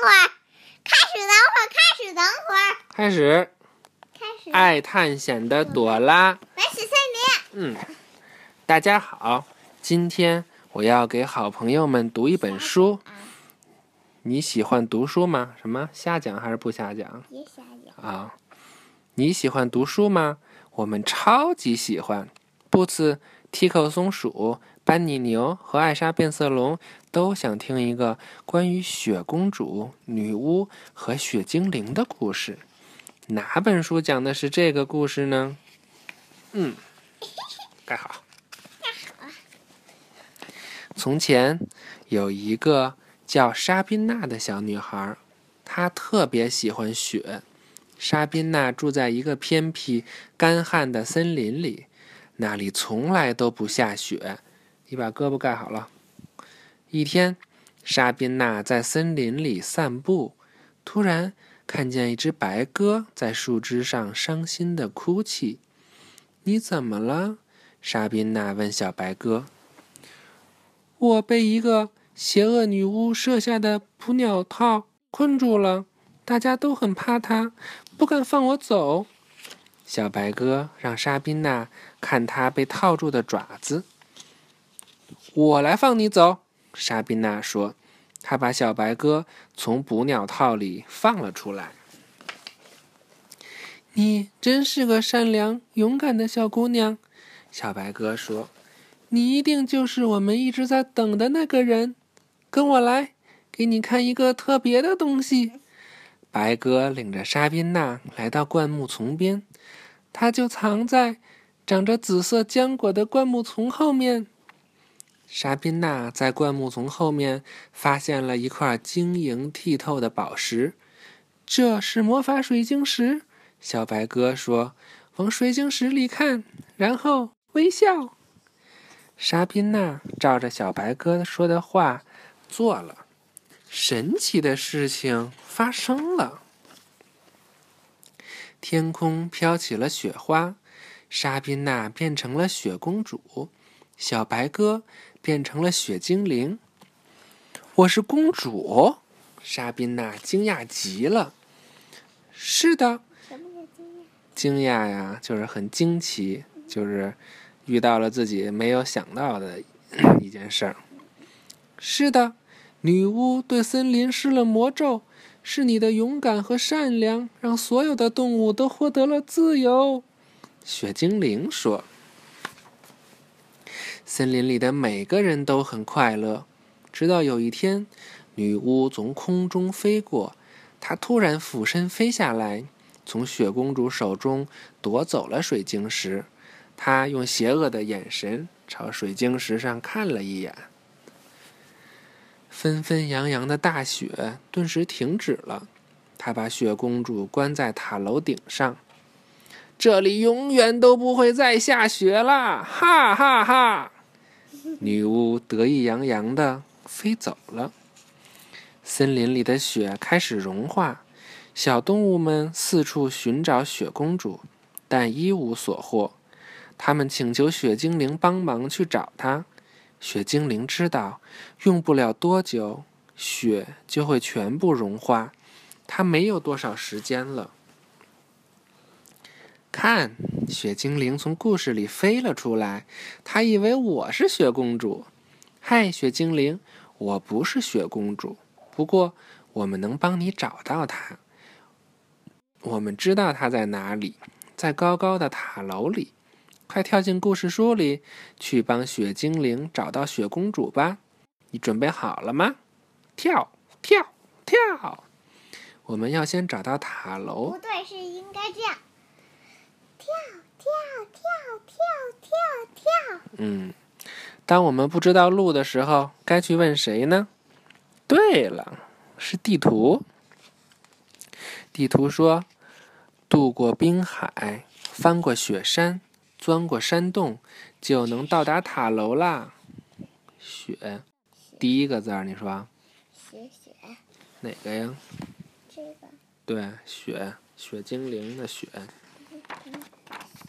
会儿，开始，等会儿，开始，等会儿，开始。开始。爱探险的朵拉。原始森林。嗯，大家好，今天我要给好朋友们读一本书。你喜欢读书吗？什么？瞎讲还是不瞎讲？别瞎讲啊！你喜欢读书吗？我们超级喜欢。布茨、提克松鼠、班尼牛和艾莎变色龙都想听一个关于雪公主、女巫和雪精灵的故事。哪本书讲的是这个故事呢？嗯，盖好。盖好。从前有一个叫莎宾娜的小女孩，她特别喜欢雪。莎宾娜住在一个偏僻、干旱的森林里。那里从来都不下雪。你把胳膊盖好了。一天，沙宾娜在森林里散步，突然看见一只白鸽在树枝上伤心的哭泣。“你怎么了？”沙宾娜问小白鸽。“我被一个邪恶女巫设下的捕鸟套困住了，大家都很怕她，不敢放我走。”小白鸽让沙宾娜看它被套住的爪子。我来放你走，莎宾娜说。她把小白鸽从捕鸟套里放了出来。你真是个善良、勇敢的小姑娘，小白鸽说。你一定就是我们一直在等的那个人。跟我来，给你看一个特别的东西。白鸽领着莎宾娜来到灌木丛边。它就藏在长着紫色浆果的灌木丛后面。莎宾娜在灌木丛后面发现了一块晶莹剔透的宝石，这是魔法水晶石。小白鸽说：“往水晶石里看，然后微笑。”莎宾娜照着小白鸽说的话做了，神奇的事情发生了。天空飘起了雪花，莎宾娜变成了雪公主，小白鸽变成了雪精灵。我是公主，莎宾娜惊讶极了。是的，惊讶呀，就是很惊奇，就是遇到了自己没有想到的一件事儿。是的，女巫对森林施了魔咒。是你的勇敢和善良，让所有的动物都获得了自由。雪精灵说：“森林里的每个人都很快乐，直到有一天，女巫从空中飞过，她突然俯身飞下来，从雪公主手中夺走了水晶石。她用邪恶的眼神朝水晶石上看了一眼。”纷纷扬扬的大雪顿时停止了。他把雪公主关在塔楼顶上，这里永远都不会再下雪了！哈哈哈！女巫得意洋洋的飞走了。森林里的雪开始融化，小动物们四处寻找雪公主，但一无所获。他们请求雪精灵帮忙去找她。雪精灵知道，用不了多久，雪就会全部融化。它没有多少时间了。看，雪精灵从故事里飞了出来。他以为我是雪公主。嗨，雪精灵，我不是雪公主。不过，我们能帮你找到她。我们知道她在哪里，在高高的塔楼里。快跳进故事书里，去帮雪精灵找到雪公主吧！你准备好了吗？跳跳跳！我们要先找到塔楼。不对，是应该这样。跳跳跳跳跳跳！嗯，当我们不知道路的时候，该去问谁呢？对了，是地图。地图说：渡过冰海，翻过雪山。钻过山洞，就能到达塔楼啦。雪，第一个字儿，你说？雪雪。哪个呀？这个。对，雪，雪精灵的雪。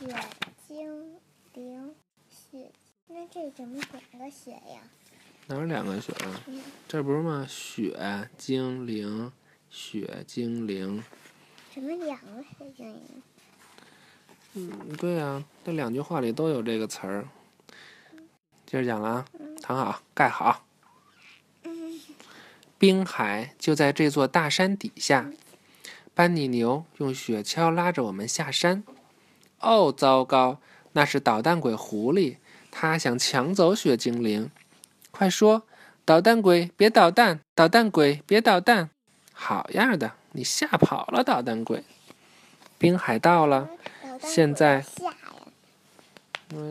雪精灵雪，那这怎么两个雪呀？哪有两个雪啊？这不是吗？雪精灵雪精灵。什么两个雪精灵？嗯，对呀、这两句话里都有这个词儿。接着讲了啊，躺好，盖好。冰海就在这座大山底下。班尼牛用雪橇拉着我们下山。哦，糟糕！那是捣蛋鬼狐狸，他想抢走雪精灵。快说，捣蛋鬼，别捣蛋！捣蛋鬼，别捣蛋！好样的，你吓跑了，捣蛋鬼！冰海到了。现在！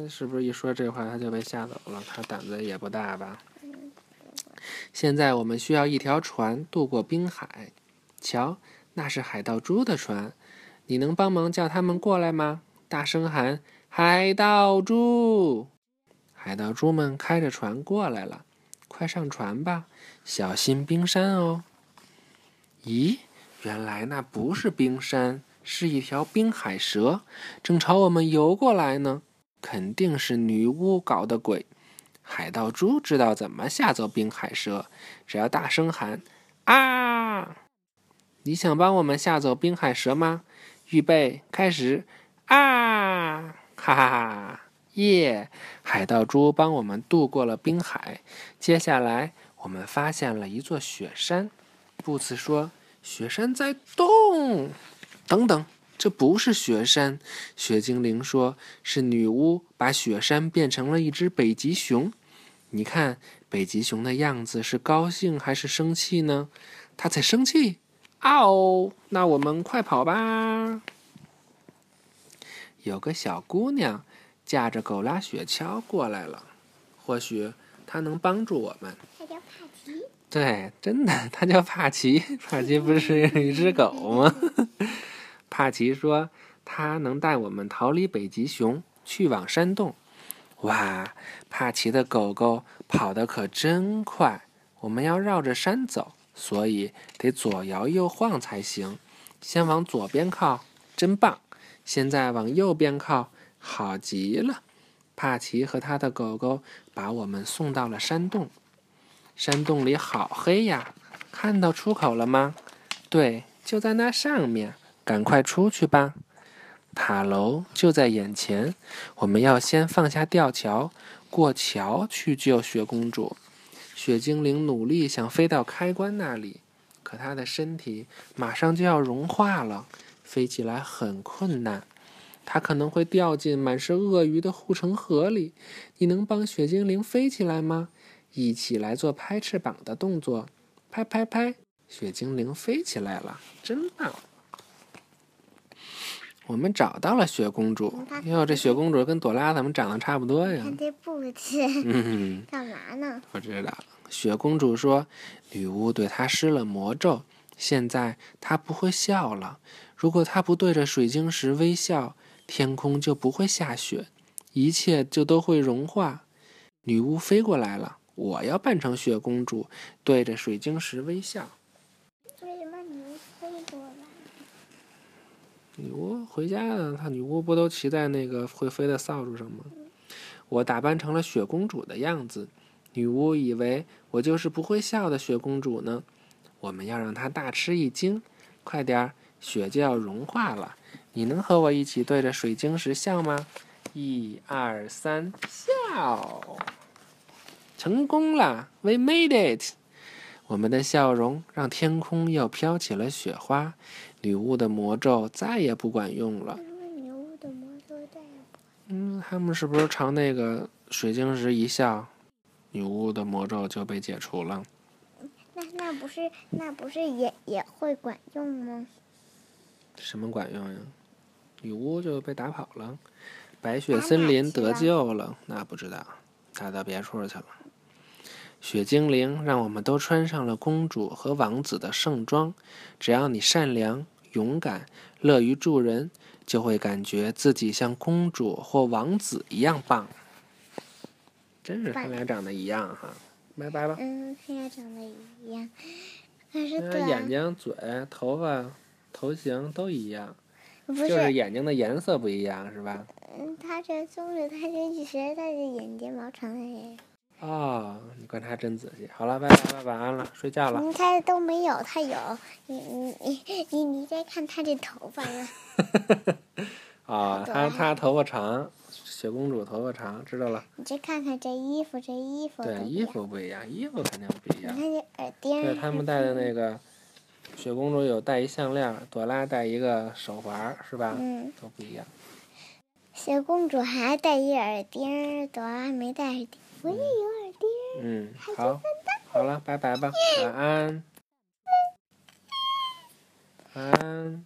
是不是一说这话他就被吓走了？他胆子也不大吧？现在我们需要一条船渡过冰海。瞧，那是海盗猪的船，你能帮忙叫他们过来吗？大声喊：“海盗猪！”海盗猪们开着船过来了，快上船吧，小心冰山哦。咦，原来那不是冰山，是一条冰海蛇，正朝我们游过来呢。肯定是女巫搞的鬼。海盗猪知道怎么吓走冰海蛇，只要大声喊“啊”！你想帮我们吓走冰海蛇吗？预备，开始！啊！哈哈哈！耶！海盗猪帮我们渡过了冰海。接下来，我们发现了一座雪山。布茨说：“雪山在动。”等等，这不是雪山。雪精灵说：“是女巫把雪山变成了一只北极熊。你看，北极熊的样子是高兴还是生气呢？它在生气。啊哦，那我们快跑吧！有个小姑娘驾着狗拉雪橇过来了，或许她能帮助我们。她叫帕奇。对，真的，她叫帕奇。帕奇不是一只狗吗？帕奇说，他能带我们逃离北极熊，去往山洞。哇，帕奇的狗狗跑得可真快！我们要绕着山走，所以得左摇右晃才行。先往左边靠，真棒！现在往右边靠，好极了。帕奇和他的狗狗把我们送到了山洞。山洞里好黑呀，看到出口了吗？对，就在那上面，赶快出去吧。塔楼就在眼前，我们要先放下吊桥，过桥去救雪公主。雪精灵努力想飞到开关那里，可她的身体马上就要融化了，飞起来很困难。它可能会掉进满是鳄鱼的护城河里。你能帮雪精灵飞起来吗？一起来做拍翅膀的动作，拍拍拍！雪精灵飞起来了，真棒！我们找到了雪公主。哟，这雪公主跟朵拉怎么长得差不多呀？看这布子嗯，干嘛呢？不知道。雪公主说，女巫对她施了魔咒，现在她不会笑了。如果她不对着水晶石微笑，天空就不会下雪，一切就都会融化。女巫飞过来了，我要扮成雪公主，对着水晶石微笑。为什么你飞过来？女巫回家了，她女巫不都骑在那个会飞的扫帚上吗？我打扮成了雪公主的样子，女巫以为我就是不会笑的雪公主呢。我们要让他大吃一惊，快点儿，雪就要融化了。你能和我一起对着水晶石笑吗？一二三，笑！成功了，We made it！我们的笑容让天空又飘起了雪花，女巫的魔咒再也不管用了为。女巫的魔咒再也不？嗯，他们是不是朝那个水晶石一笑，女巫的魔咒就被解除了？那那不是那不是也也会管用吗？什么管用呀？女巫就被打跑了，白雪森林得救了，那不知道，打到别处去了。雪精灵让我们都穿上了公主和王子的盛装，只要你善良、勇敢、乐于助人，就会感觉自己像公主或王子一样棒。真是他俩长得一样哈，拜拜吧。嗯，现在长得一样，可是那短眼睛、嘴、头发、头型都一样，不就是是，眼睛的颜色不一样，是吧？嗯，它这棕的，它这其实它的眼睫毛长的也，哦，你观察真仔细。好了，拜拜了，晚安了，睡觉了。你看都没有，它有。你你你你你再看它这头发呀。啊，她她头发长，雪公主头发长，知道了。你再看看这衣服，这衣服。对，衣服不一样，衣服肯定不一样。你看这耳钉。对他们戴的那个，雪公主有戴一项链，朵拉戴一个手环，是吧？嗯。都不一样。雪公主还戴一耳钉，朵拉没戴耳钉。我也有耳钉。嗯，好，好了，拜拜吧，晚安，晚安。